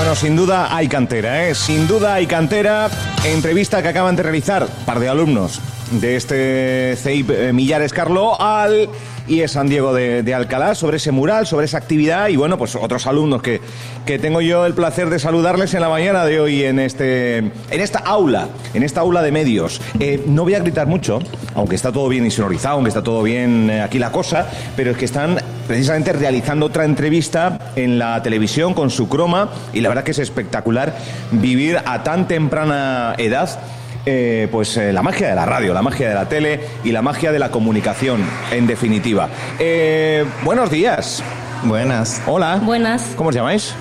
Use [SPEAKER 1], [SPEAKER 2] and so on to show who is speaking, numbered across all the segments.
[SPEAKER 1] Bueno, sin duda hay cantera, ¿eh? Sin duda hay cantera. Entrevista que acaban de realizar par de alumnos de este CEIP eh, Millares Carlo al y es San Diego de, Alcalá sobre ese mural, sobre esa actividad y bueno, pues otros alumnos que, que tengo yo el placer de saludarles en la mañana de hoy en este en esta aula, en esta aula de medios. Eh, no voy a gritar mucho, aunque está todo bien insonorizado, aunque está todo bien eh, aquí la cosa, pero es que están precisamente realizando otra entrevista en la televisión con su croma y la verdad que es espectacular vivir a tan temprana edad eh, pues eh, la magia de la radio, la magia de la tele y la magia de la comunicación, en definitiva. Eh, buenos días.
[SPEAKER 2] Buenas.
[SPEAKER 1] Hola.
[SPEAKER 3] Buenas.
[SPEAKER 1] ¿Cómo os llamáis?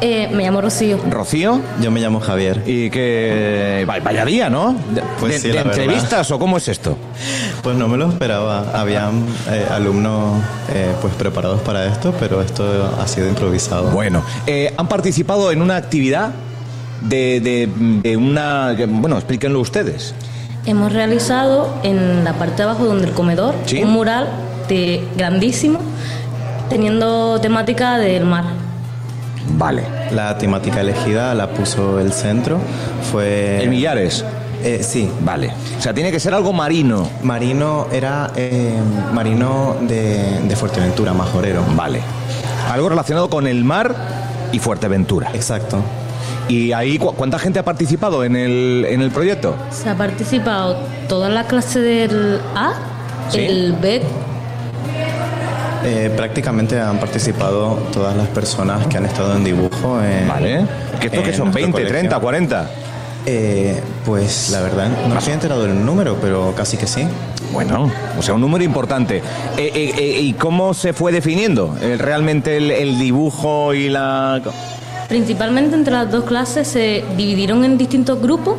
[SPEAKER 3] Eh, me llamo Rocío.
[SPEAKER 1] ¿Rocío?
[SPEAKER 2] Yo me llamo Javier.
[SPEAKER 1] Y que vaya día, ¿no? De,
[SPEAKER 2] Pues sí,
[SPEAKER 1] de
[SPEAKER 2] la verdad.
[SPEAKER 1] entrevistas o cómo es esto?
[SPEAKER 2] Pues no me lo esperaba. Habían eh, alumnos eh, pues preparados para esto, pero esto ha sido improvisado.
[SPEAKER 1] Bueno, eh, han participado en una actividad de, de- de una... Bueno, explíquenlo ustedes.
[SPEAKER 3] Hemos realizado en la parte de abajo donde el comedor
[SPEAKER 1] Sí.
[SPEAKER 3] un mural de grandísimo teniendo temática del mar.
[SPEAKER 1] Vale.
[SPEAKER 2] La temática elegida la puso el centro. Fue.
[SPEAKER 1] ¿El Millares?
[SPEAKER 2] Eh, sí.
[SPEAKER 1] Vale. O sea, tiene que ser algo marino.
[SPEAKER 2] Marino era eh, marino de, de Fuerteventura, majorero.
[SPEAKER 1] Vale. Algo relacionado con el mar y Fuerteventura.
[SPEAKER 2] Exacto.
[SPEAKER 1] ¿Y ahí cu- cuánta gente ha participado en el, en el proyecto?
[SPEAKER 3] Se ha participado toda la clase del A,
[SPEAKER 1] Sí.
[SPEAKER 3] el B,
[SPEAKER 2] Eh, prácticamente han participado todas las personas que han estado en dibujo. en-
[SPEAKER 1] Vale. ¿Que esto que son
[SPEAKER 2] nuestro
[SPEAKER 1] 20,
[SPEAKER 2] colegio.
[SPEAKER 1] 30, 40?
[SPEAKER 2] Eh, pues la verdad, no estoy enterado del número, pero casi que sí.
[SPEAKER 1] Bueno, o sea, un número importante. Eh, eh, eh, ¿Y cómo se fue definiendo eh, realmente el, el dibujo y la...?
[SPEAKER 3] Principalmente entre las dos clases se dividieron en distintos grupos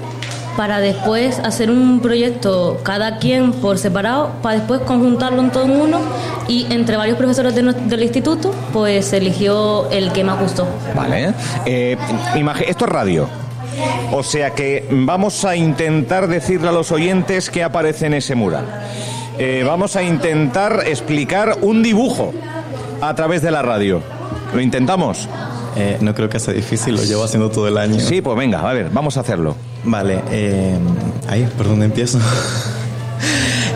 [SPEAKER 3] para después hacer un proyecto cada quien por separado, para después conjuntarlo en todo uno y entre varios profesores del instituto pues se eligió el que más gustó.
[SPEAKER 1] Vale. Eh, esto es radio. O sea que vamos a intentar decirle a los oyentes qué aparece en ese mural. Eh, vamos a intentar explicar un dibujo a través de la radio. ¿Lo intentamos?
[SPEAKER 2] Eh, no creo que sea difícil, lo llevo haciendo todo el año.
[SPEAKER 1] Sí, pues venga, a ver, vamos a hacerlo.
[SPEAKER 2] Vale, eh, ahí, ¿por dónde empiezo?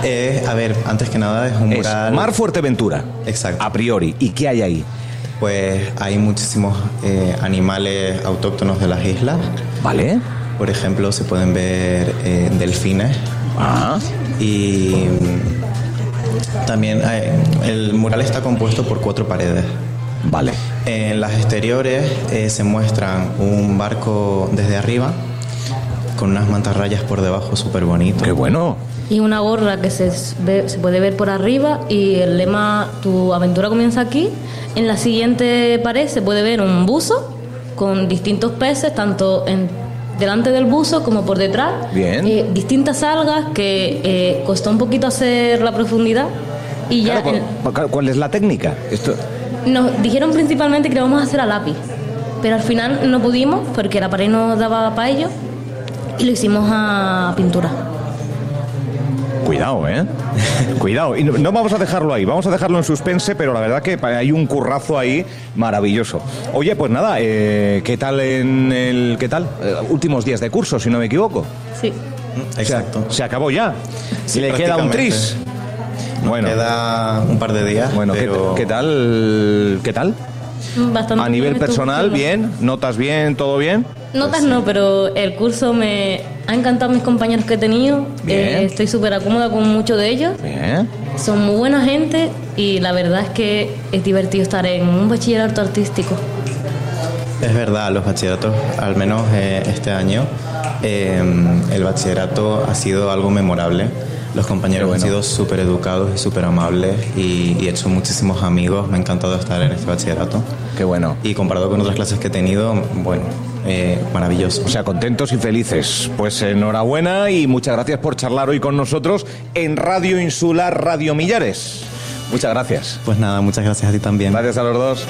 [SPEAKER 2] Eh, a ver, antes que nada es un
[SPEAKER 1] Es
[SPEAKER 2] mural.
[SPEAKER 1] Mar Fuerteventura.
[SPEAKER 2] Exacto.
[SPEAKER 1] A priori. ¿Y qué hay ahí?
[SPEAKER 2] Pues hay muchísimos eh, animales autóctonos de las islas.
[SPEAKER 1] Vale.
[SPEAKER 2] Por ejemplo, se pueden ver eh, delfines
[SPEAKER 1] Ah.
[SPEAKER 2] y también el mural está compuesto por cuatro paredes.
[SPEAKER 1] Vale.
[SPEAKER 2] En las exteriores eh, se muestran un barco desde arriba con unas mantarrayas por debajo súper bonito.
[SPEAKER 1] Qué bueno.
[SPEAKER 3] Y una gorra que se, ve- se puede ver por arriba y el lema Tu aventura comienza aquí. En la siguiente pared se puede ver un buzo con distintos peces, tanto en, delante del buzo como por detrás.
[SPEAKER 1] Bien.
[SPEAKER 3] Eh, distintas algas que eh, costó un poquito hacer la profundidad. Y ya
[SPEAKER 1] Claro, cu- ¿Cuál es la técnica? Esto...
[SPEAKER 3] nos dijeron principalmente que lo íbamos a hacer a lápiz. Pero al final no pudimos porque la pared no daba para ello y lo hicimos a pintura.
[SPEAKER 1] Cuidado, ¿eh? Cuidado. Y no, no vamos a dejarlo ahí, vamos a dejarlo en suspense, pero la verdad que hay un currazo ahí maravilloso. Oye, pues nada, eh, ¿qué tal en el... ¿Qué tal? Eh, últimos días de curso, si no me equivoco.
[SPEAKER 3] Sí.
[SPEAKER 1] O sea,
[SPEAKER 2] Exacto.
[SPEAKER 1] se acabó ya.
[SPEAKER 2] Sí,
[SPEAKER 1] y le queda un tris.
[SPEAKER 2] Nos
[SPEAKER 1] Bueno,
[SPEAKER 2] Queda un par de días.
[SPEAKER 1] bueno, ¿qué,
[SPEAKER 2] pero
[SPEAKER 1] qué tal? ¿Qué tal?
[SPEAKER 3] Bastante
[SPEAKER 1] A nivel personal, bien, notas bien, todo bien.
[SPEAKER 3] Notas no, pero el curso me ha encantado mis compañeros que he tenido.
[SPEAKER 1] Bien.
[SPEAKER 3] Eh, estoy súper cómoda con muchos de ellos.
[SPEAKER 1] Bien.
[SPEAKER 3] Son muy buena gente y la verdad es que es divertido estar en un bachillerato artístico.
[SPEAKER 2] Es verdad, los bachilleratos, al menos eh, este año, eh, el bachillerato ha sido algo memorable. Los compañeros
[SPEAKER 1] bueno.
[SPEAKER 2] han sido súper educados y súper amables y, y he hecho muchísimos amigos. Me ha encantado estar en este bachillerato.
[SPEAKER 1] Qué bueno.
[SPEAKER 2] Y comparado con otras clases que he tenido, bueno, eh, maravilloso.
[SPEAKER 1] O sea, contentos y felices. Pues enhorabuena y muchas gracias por charlar hoy con nosotros en Radio Insular Radio Millares. Muchas gracias.
[SPEAKER 2] Pues nada, muchas gracias a ti también.
[SPEAKER 1] Gracias a los dos.